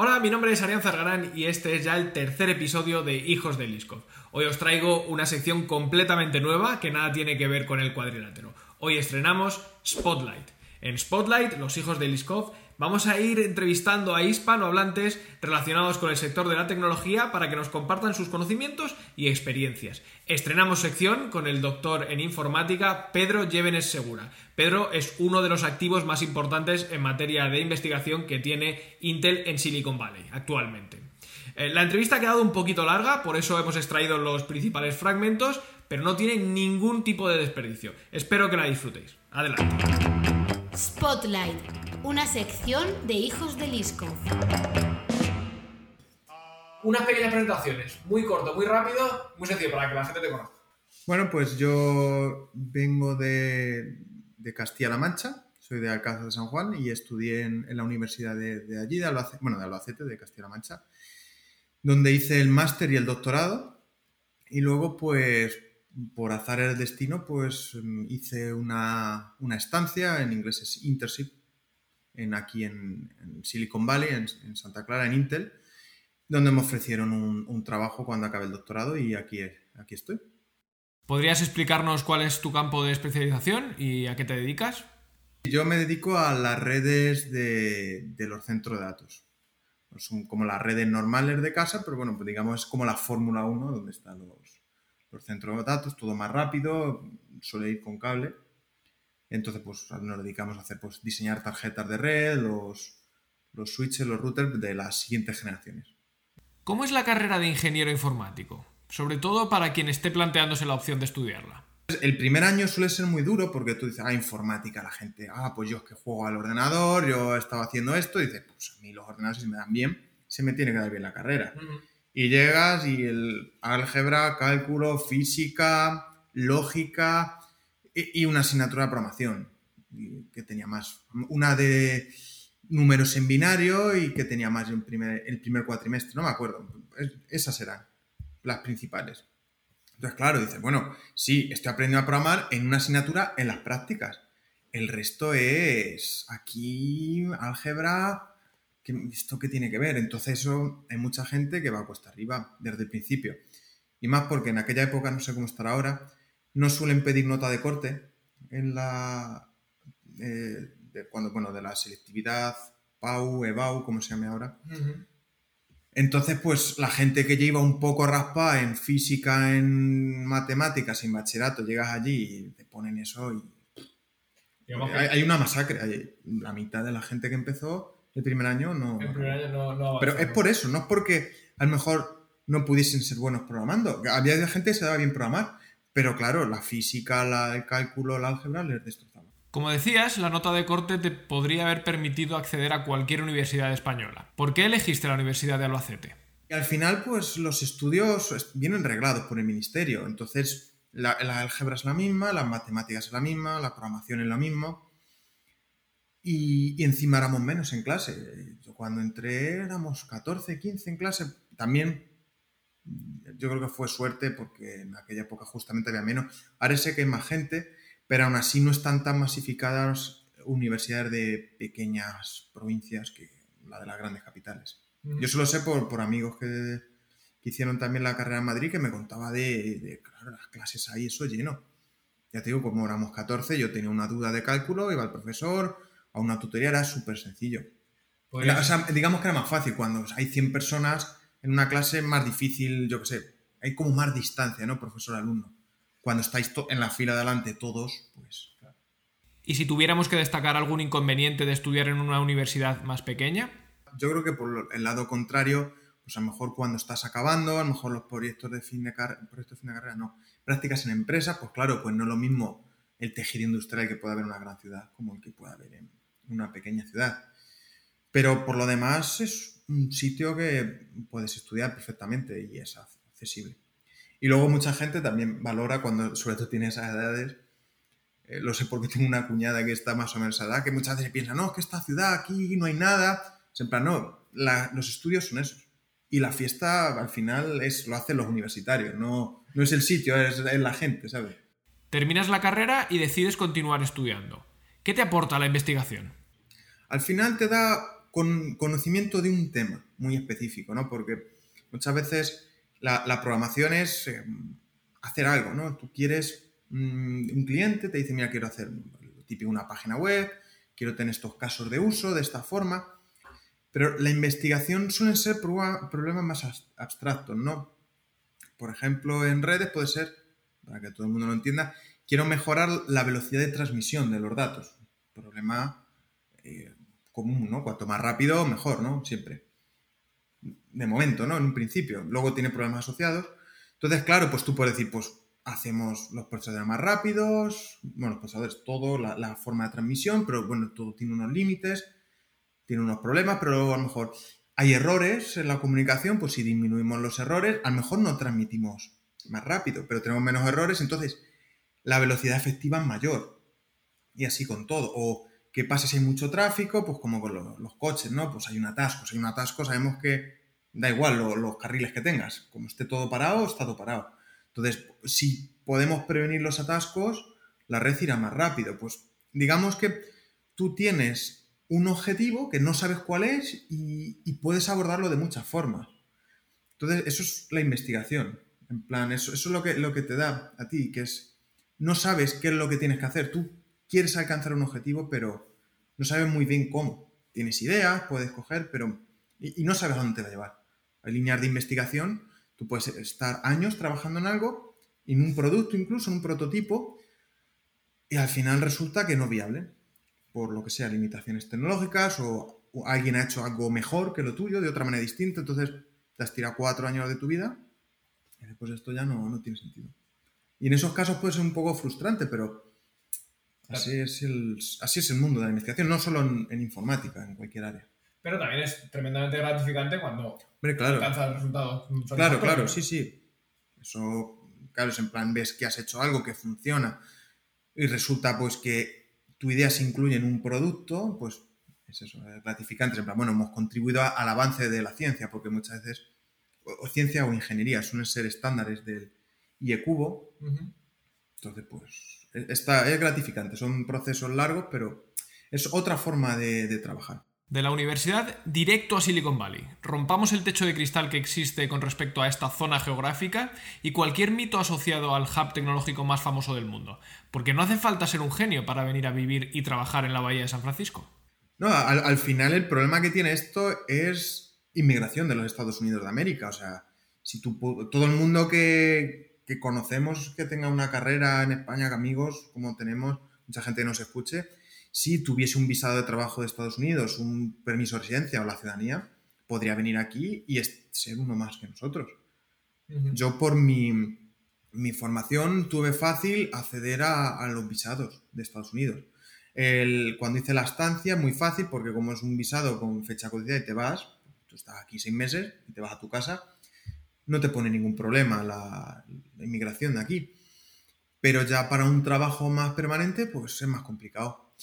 Hola, mi nombre es Arián Zargarán y este es ya el tercer episodio de Hijos de Liskov. Hoy os traigo una sección completamente nueva que nada tiene que ver con el cuadrilátero. Hoy estrenamos Spotlight. En Spotlight, los hijos de Liskov, vamos a ir entrevistando a hispanohablantes relacionados con el sector de la tecnología para que nos compartan sus conocimientos y experiencias. Estrenamos sección con el doctor en informática Pedro Llévenes Segura. Pedro es uno de los activos más importantes en materia de investigación que tiene Intel en Silicon Valley actualmente. Eh, la entrevista ha quedado un poquito larga, por eso hemos extraído los principales fragmentos, pero no tiene ningún tipo de desperdicio. Espero que la disfrutéis. Adelante. Spotlight, una sección de hijos de Liskov. Unas pequeñas presentaciones, muy corto, muy rápido, muy sencillo para que la gente te conozca. Bueno, pues yo vengo de, Castilla-La Mancha, soy de Alcázar de San Juan y estudié en, la universidad de, allí, de Albacete, bueno, de Albacete, de Castilla-La Mancha, donde hice el máster y el doctorado. Y luego, pues, por azar el destino, pues hice una, estancia, en inglés es internship, en, aquí en, Silicon Valley, en, Santa Clara, en Intel, donde me ofrecieron un, trabajo cuando acabé el doctorado y aquí, aquí estoy. ¿Podrías explicarnos cuál es tu campo de especialización y a qué te dedicas? Yo me dedico a las redes de, de los centros de datos. Son como las redes normales de casa, pero bueno, pues digamos es como la Fórmula 1 donde están los, los centros de datos, todo más rápido, suele ir con cable. Entonces, pues nos dedicamos a hacer, pues, diseñar tarjetas de red, los, los switches, los routers de las siguientes generaciones. ¿Cómo es la carrera de ingeniero informático? Sobre todo para quien esté planteándose la opción de estudiarla. El primer año suele ser muy duro porque tú dices, ah, informática, la gente, ah, pues yo es que juego al ordenador, yo estaba haciendo esto, y dices, pues a mí los ordenadores se me dan bien, se me tiene que dar bien la carrera. Y llegas y el álgebra, cálculo, física, lógica y, una asignatura de programación que tenía más. Una de números en binario y que tenía más el primer, el primer cuatrimestre, no me acuerdo. esas eran las principales. Entonces, claro, dices, bueno, sí, estoy aprendiendo a programar en una asignatura en las prácticas. El resto es aquí álgebra, ¿esto qué tiene que ver? Entonces eso hay mucha gente que va a cuesta arriba desde el principio. Y más porque en aquella época, no sé cómo estará ahora, no suelen pedir nota de corte en la... Eh, de, cuando, bueno, de la selectividad PAU, EBAU, como se llame ahora. Entonces, pues la gente que lleva un poco raspa en física, en matemáticas, en bachillerato, llegas allí y te ponen eso y... Hay, hay, una masacre. la mitad de la gente que empezó el primer año no. El primer año no, Pero es por eso, no es porque a lo mejor no pudiesen ser buenos programando. Había gente que se daba bien programar, pero claro, la física, la, el cálculo, el álgebra les destrozaba. Como decías, la nota de corte te podría haber permitido acceder a cualquier universidad española. ¿Por qué elegiste la Universidad de Albacete? Y al final, pues los estudios vienen reglados por el ministerio. Entonces, la, la álgebra es la misma, las matemáticas es la misma, la programación es la misma. Y, encima éramos menos en clase. Yo cuando entré éramos 14, 15 en clase. También yo creo que fue suerte porque en aquella época justamente había menos. Ahora sé que hay más gente, pero aún así no están tan masificadas universidades de pequeñas provincias que la de las grandes capitales. Yo solo sé por, por amigos que, que, hicieron también la carrera en Madrid que me contaba de, de claro, las clases ahí, eso lleno. Ya te digo, como éramos 14, yo tenía una duda de cálculo, iba al profesor, a una tutoría era súper sencillo. Pues digamos que era más fácil. Cuando hay 100 personas en una clase, más difícil, yo qué sé, hay como más distancia, ¿no? Profesor-alumno. Cuando estáis en la fila delante todos, pues claro. ¿Y si tuviéramos que destacar algún inconveniente de estudiar en una universidad más pequeña? Yo creo que por el lado contrario, pues a lo mejor cuando estás acabando, a lo mejor los proyectos de fin de, proyectos de, fin de carrera, no. Prácticas en empresas, pues claro, pues no es lo mismo el tejido industrial que puede haber en una gran ciudad como el que puede haber en, una pequeña ciudad. Pero por lo demás es un sitio que puedes estudiar perfectamente y es accesible. Y luego mucha gente también valora cuando sobre todo tiene esas edades, eh, lo sé porque tengo una cuñada que está más o menos a edad, que muchas veces piensa, no, es que esta ciudad aquí no hay nada. Siempre no, los estudios son esos. Y la fiesta al final es, lo hacen los universitarios, no, no es el sitio, es, es la gente, ¿sabes? Terminas la carrera y decides continuar estudiando. ¿Qué te aporta la investigación? Al final te da con conocimiento de un tema muy específico, ¿no? Porque muchas veces la, programación es eh, hacer algo, ¿no? Tú quieres, mm, un cliente te dice, mira, quiero hacer típico una página web, quiero tener estos casos de uso de esta forma, pero la investigación suelen ser problemas más abstractos, ¿no? Por ejemplo, en redes puede ser, para que todo el mundo lo entienda, quiero mejorar la velocidad de transmisión de los datos. Problema eh, común, ¿no? Cuanto más rápido, mejor, ¿no? Siempre. De momento, ¿no? En un principio. Luego tiene problemas asociados. Entonces, claro, pues tú puedes decir, pues hacemos los procesadores más rápidos, bueno, los procesadores, todo, la, forma de transmisión, pero bueno, todo tiene unos límites, tiene unos problemas, pero luego a lo mejor hay errores en la comunicación, pues si disminuimos los errores, a lo mejor no transmitimos más rápido, pero tenemos menos errores, entonces la velocidad efectiva es mayor. Y así con todo. O qué pasa si hay mucho tráfico, pues como con lo- los coches, ¿no? Pues hay un atasco. Si hay un atasco, sabemos que da igual lo- los carriles que tengas. Como esté todo parado, está todo parado. Entonces, si podemos prevenir los atascos, la red irá más rápido. Pues digamos que tú tienes un objetivo que no sabes cuál es y, y puedes abordarlo de muchas formas. Entonces, eso es la investigación. En plan, eso, eso es lo que, lo que te da a ti, que es, no sabes qué es lo que tienes que hacer. Tú quieres alcanzar un objetivo, pero no sabes muy bien cómo. Tienes ideas, puedes coger, pero... Y, no sabes a dónde te va a llevar. Hay líneas de investigación, tú puedes estar años trabajando en algo, en un producto incluso, en un prototipo, y al final resulta que no viable, por lo que sea, limitaciones tecnológicas o, o alguien ha hecho algo mejor que lo tuyo, de otra manera distinta, entonces te has tirado cuatro años de tu vida y después esto ya no, no tiene sentido. Y en esos casos puede ser un poco frustrante, pero así es el, así es el mundo de la investigación, no solo en, en informática, en cualquier área. Pero también es tremendamente gratificante cuando Hombre, claro. alcanza el resultado. Claro, claro, sí, sí. Eso, claro, es en plan, ves que has hecho algo que funciona y resulta pues que tu idea se incluye en un producto, pues es eso, es gratificante. En plan, bueno, hemos contribuido a- al avance de la ciencia, porque muchas veces, o, o ciencia o ingeniería, suelen ser estándares del IE cubo, Ujú. Entonces pues e- está, es gratificante. Son procesos largos, pero es otra forma de, de trabajar. De la universidad directo a Silicon Valley. Rompamos el techo de cristal que existe con respecto a esta zona geográfica y cualquier mito asociado al hub tecnológico más famoso del mundo. Porque no hace falta ser un genio para venir a vivir y trabajar en la Bahía de San Francisco. No, al, al final el problema que tiene esto es inmigración de los Estados Unidos de América. O sea, si tú, todo el mundo que, que conocemos que tenga una carrera en España, que amigos como tenemos, mucha gente que nos escuche, si tuviese un visado de trabajo de Estados Unidos, un permiso de residencia o la ciudadanía, podría venir aquí y ser uno más que nosotros. Yo por mi, mi formación tuve fácil acceder a, a los visados de Estados Unidos. El- cuando hice la estancia, muy fácil, porque como es un visado con fecha codiciada y te vas, tú estás aquí seis meses y te vas a tu casa, no te pone ningún problema la inmigración de aquí. Pero ya para un trabajo más permanente, pues es más complicado.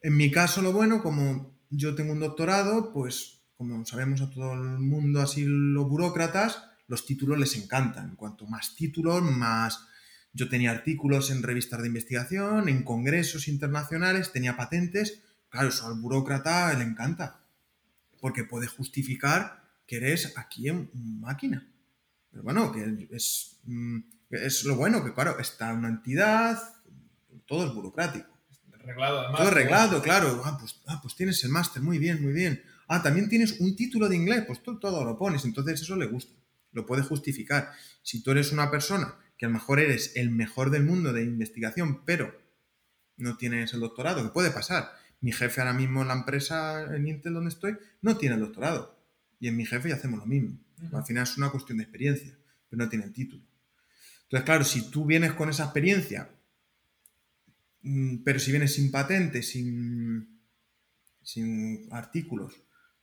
En mi caso, lo bueno, como yo tengo un doctorado, pues como sabemos a todo el mundo, así los burócratas, los títulos les encantan. Cuanto más títulos, más... Yo tenía artículos en revistas de investigación, en congresos internacionales, tenía patentes. Claro, eso al burócrata le encanta. Porque puede justificar que eres aquí en máquina. Pero bueno, que es, mm, es lo bueno, que claro, está una entidad, todo es burocrático. Reglado, además. Todo arreglado, claro. Ah pues, ah, pues tienes el máster, muy bien, muy bien. Ah, también tienes un título de inglés, pues tú todo lo pones, entonces eso le gusta, lo puede justificar. Si tú eres una persona que a lo mejor eres el mejor del mundo de investigación, pero no tienes el doctorado, que puede pasar. Mi jefe ahora mismo en la empresa, en Intel donde estoy, no tiene el doctorado. Y en mi jefe ya hacemos lo mismo. Al final es una cuestión de experiencia, pero no tiene el título. Entonces, claro, si tú vienes con esa experiencia, mm, pero si vienes sin patente, sin, sin artículos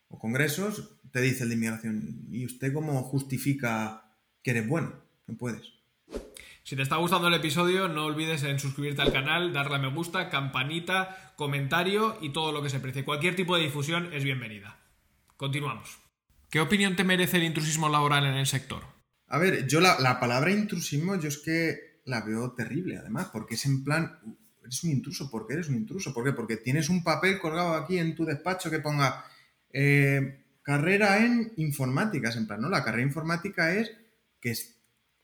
o congresos, te dice el de inmigración, ¿y usted cómo justifica que eres bueno? No puedes. Si te está gustando el episodio, no olvides en suscribirte al canal, darle a me gusta, campanita, comentario y todo lo que se precie. Cualquier tipo de difusión es bienvenida. Continuamos. ¿Qué opinión te merece el intrusismo laboral en el sector? A ver, yo la, la palabra intrusismo, yo es que la veo terrible, además, porque es en plan, eres un intruso, ¿por qué eres un intruso? ¿Por qué? Porque tienes un papel colgado aquí en tu despacho que ponga eh, carrera en informática, es en plan, ¿no? La carrera informática es que es-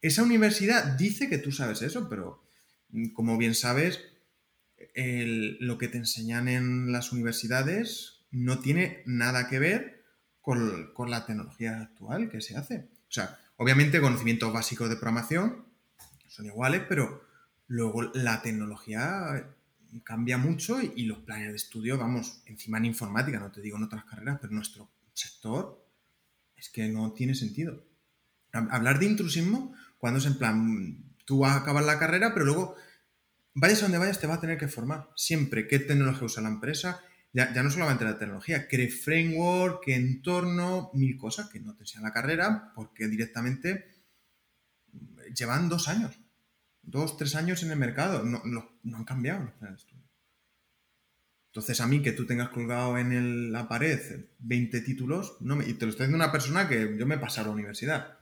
esa universidad dice que tú sabes eso, pero mm, como bien sabes, lo que te enseñan en las universidades no tiene nada que ver con, con la tecnología actual que se hace. O sea, obviamente conocimientos básicos de programación son iguales, pero luego la tecnología cambia mucho y, los planes de estudio, vamos, encima en informática, no te digo en otras carreras, pero nuestro sector es que no tiene sentido. Hab- Hablar de intrusismo cuando es en plan, tú vas a acabar la carrera, pero luego vayas a donde vayas te vas a tener que formar. Siempre qué tecnología usa la empresa, ya, ya no solamente la tecnología, qué framework, qué entorno, mil cosas que no te enseñan la carrera porque directamente llevan dos años, dos, tres años en el mercado, no, no- han cambiado los planes de estudio. Entonces a mí que tú tengas colgado en el- la pared 20 títulos, no me- y te lo está diciendo una persona que yo me pasado a la universidad.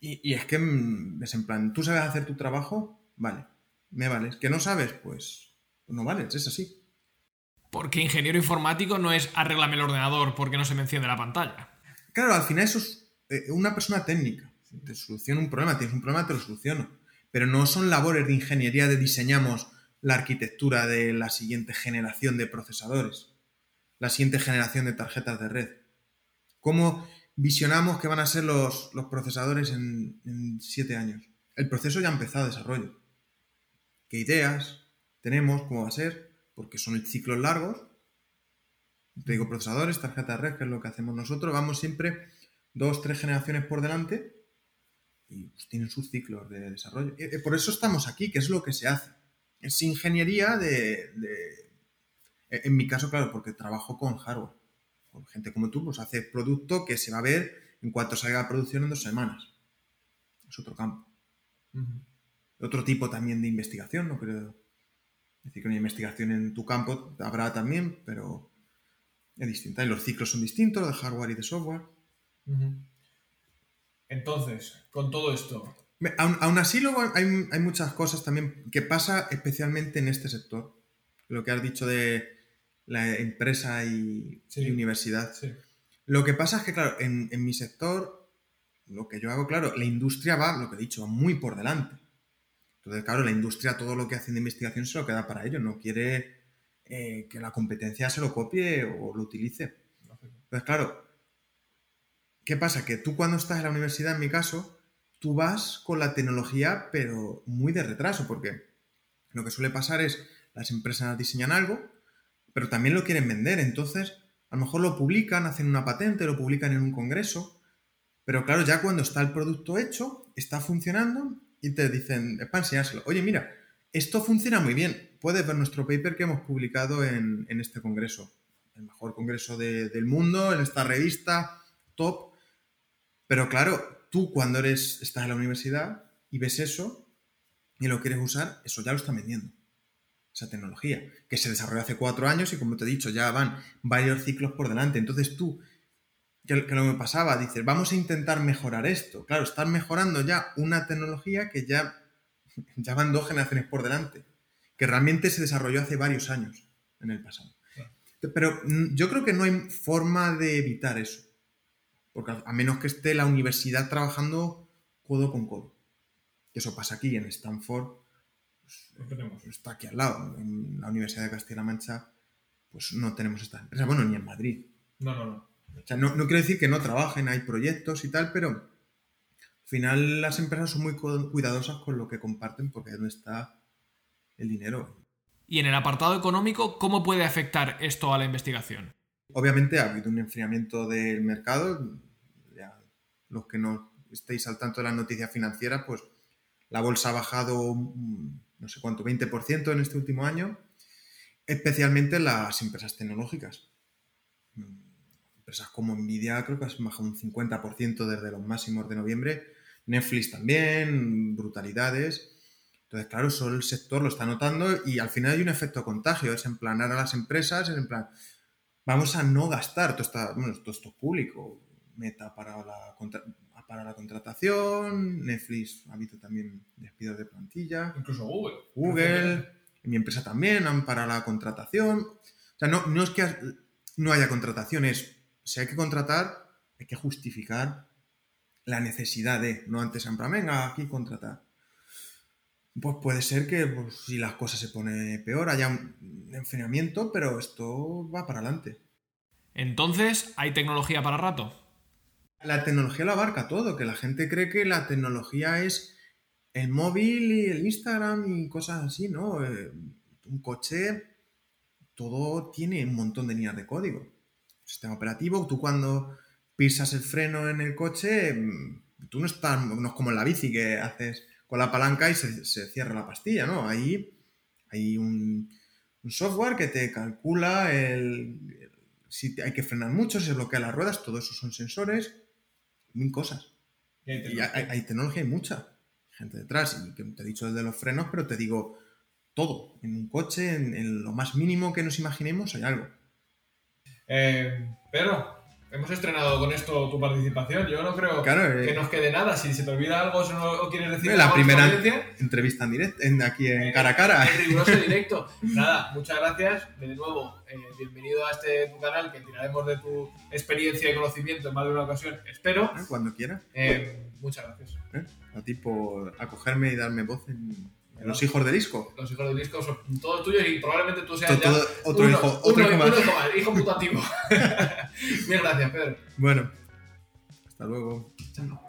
Y, y es que mm, es en plan, ¿tú sabes hacer tu trabajo? Vale, me vales. ¿Que no sabes? Pues no vales, es así. Porque ingeniero informático no es arréglame el ordenador porque no se me enciende la pantalla. Claro, al final eso es eh, una persona técnica. Te soluciona un problema, tienes un problema, te lo soluciono. Pero no son labores de ingeniería de diseñamos la arquitectura de la siguiente generación de procesadores, la siguiente generación de tarjetas de red. ¿Cómo visionamos que van a ser los, procesadores en, en siete años? El proceso ya ha empezado a desarrollo. ¿Qué ideas tenemos? ¿Cómo va a ser? Porque son ciclos largos te digo, procesadores, tarjeta de red, que es lo que hacemos nosotros, vamos siempre dos, tres generaciones por delante y pues, tienen sus ciclos de desarrollo. Eh, eh, por eso estamos aquí, que es lo que se hace. Es ingeniería de, de- eh, En mi caso, claro, porque trabajo con hardware. Con gente como tú, pues hace producto que se va a ver en cuanto salga a producción en dos semanas. Es otro campo. Otro tipo también de investigación, no creo decir que una investigación en tu campo habrá también, pero es distinta. Y los ciclos son distintos de hardware y de software. Entonces, con todo esto, Aún, aún así, luego hay, hay muchas cosas también que pasa especialmente en este sector. Lo que has dicho de la empresa y, Sí. y universidad. Lo que pasa es que, claro, en, en mi sector, lo que yo hago, claro, la industria va, lo que he dicho, va muy por delante. Entonces, claro, la industria todo lo que hace de investigación se lo queda para ellos, no quiere eh, que la competencia se lo copie o lo utilice. Entonces, claro, ¿qué pasa? Que tú cuando estás en la universidad, en mi caso, tú vas con la tecnología, pero muy de retraso, porque lo que suele pasar es las empresas diseñan algo, pero también lo quieren vender, entonces a lo mejor lo publican, hacen una patente, lo publican en un congreso, pero claro, ya cuando está el producto hecho, está funcionando y te dicen, es para oye, mira, esto funciona muy bien, puedes ver nuestro paper que hemos publicado en, en este congreso, el mejor congreso de- del mundo, en esta revista, top, pero claro, tú cuando eres, estás en la universidad y ves eso y lo quieres usar, eso ya lo están vendiendo. Esa tecnología, que se desarrolló hace cuatro años y como te he dicho, ya van varios ciclos por delante. Entonces tú, que, que lo que me pasaba, dices, vamos a intentar mejorar esto. Claro, están mejorando ya una tecnología que ya, ya van dos generaciones por delante, que realmente se desarrolló hace varios años en el pasado. Pero mm, yo creo que no hay forma de evitar eso. Porque a menos que esté la universidad trabajando codo con codo. Eso pasa aquí en Stanford, pues, está aquí al lado. En la Universidad de Castilla-La Mancha, pues no tenemos esta empresa. Bueno, ni en Madrid. No, no, no. O sea, no, no quiero decir que no trabajen, hay proyectos y tal, pero al final las empresas son muy cu- cuidadosas con lo que comparten porque es donde está el dinero. Y en el apartado económico, ¿cómo puede afectar esto a la investigación? Obviamente ha habido un enfriamiento del mercado. Ya, los que no estéis al tanto de las noticias financieras, pues la bolsa ha bajado no sé cuánto, 20% en este último año, especialmente las empresas tecnológicas. Empresas como Nvidia creo que han bajado un 50% desde los máximos de noviembre. Netflix también, brutalidades. Entonces, claro, eso el sector lo está notando y al final hay un efecto contagio. Es en plan, ahora las empresas, es en plan, vamos a no gastar, todo, está, bueno, todo esto es público, Meta para la, contra- para la contratación, Netflix ha habido también despidos de plantilla, Incluso Google. Google, en mi empresa también han para la contratación. O sea, no, no es que no haya contratación, es si hay que contratar, hay que justificar la necesidad de, no antes en plan, venga, aquí contratar. Pues puede ser que pues, si las cosas se ponen peor, haya un enfriamiento, pero esto va para adelante. Entonces, ¿hay tecnología para rato? La tecnología lo abarca todo, que la gente cree que la tecnología es el móvil y el Instagram y cosas así, ¿no? Eh, un coche, todo tiene un montón de líneas de código. Sistema operativo, tú cuando pisas el freno en el coche, mm, tú no estás, no es como en la bici que haces con la palanca y se, se cierra la pastilla, ¿no? Ahí hay un, un software que te calcula el, si hay que frenar mucho, si se bloquean las ruedas, todo eso son sensores, mil cosas. Y hay Y tecnología. hay, hay tecnología, hay mucha gente detrás. Y que te he dicho el de los frenos, pero te digo todo. En un coche, en, en lo más mínimo que nos imaginemos, hay algo. Eh, Pedro, hemos estrenado con esto tu participación. Yo no creo Claro, eh, que nos quede nada. Si se te olvida algo si no o quieres decir la primera entrevista en directo, en, aquí en eh, cara a cara. En riguroso directo. Nada, muchas gracias. De nuevo, eh, bienvenido a este tu canal que tiraremos de tu experiencia y conocimiento en más de una ocasión, espero. Cuando quieras. Eh, muchas gracias. A ti por acogerme y darme voz en Los Hijos del Disco. Los hijos del disco son todos tuyos y probablemente tú seas ya otro uno- hijo, otro uno- hijo más. uno hijo putativo. Bien, gracias, Pedro. Bueno, hasta luego. Chao.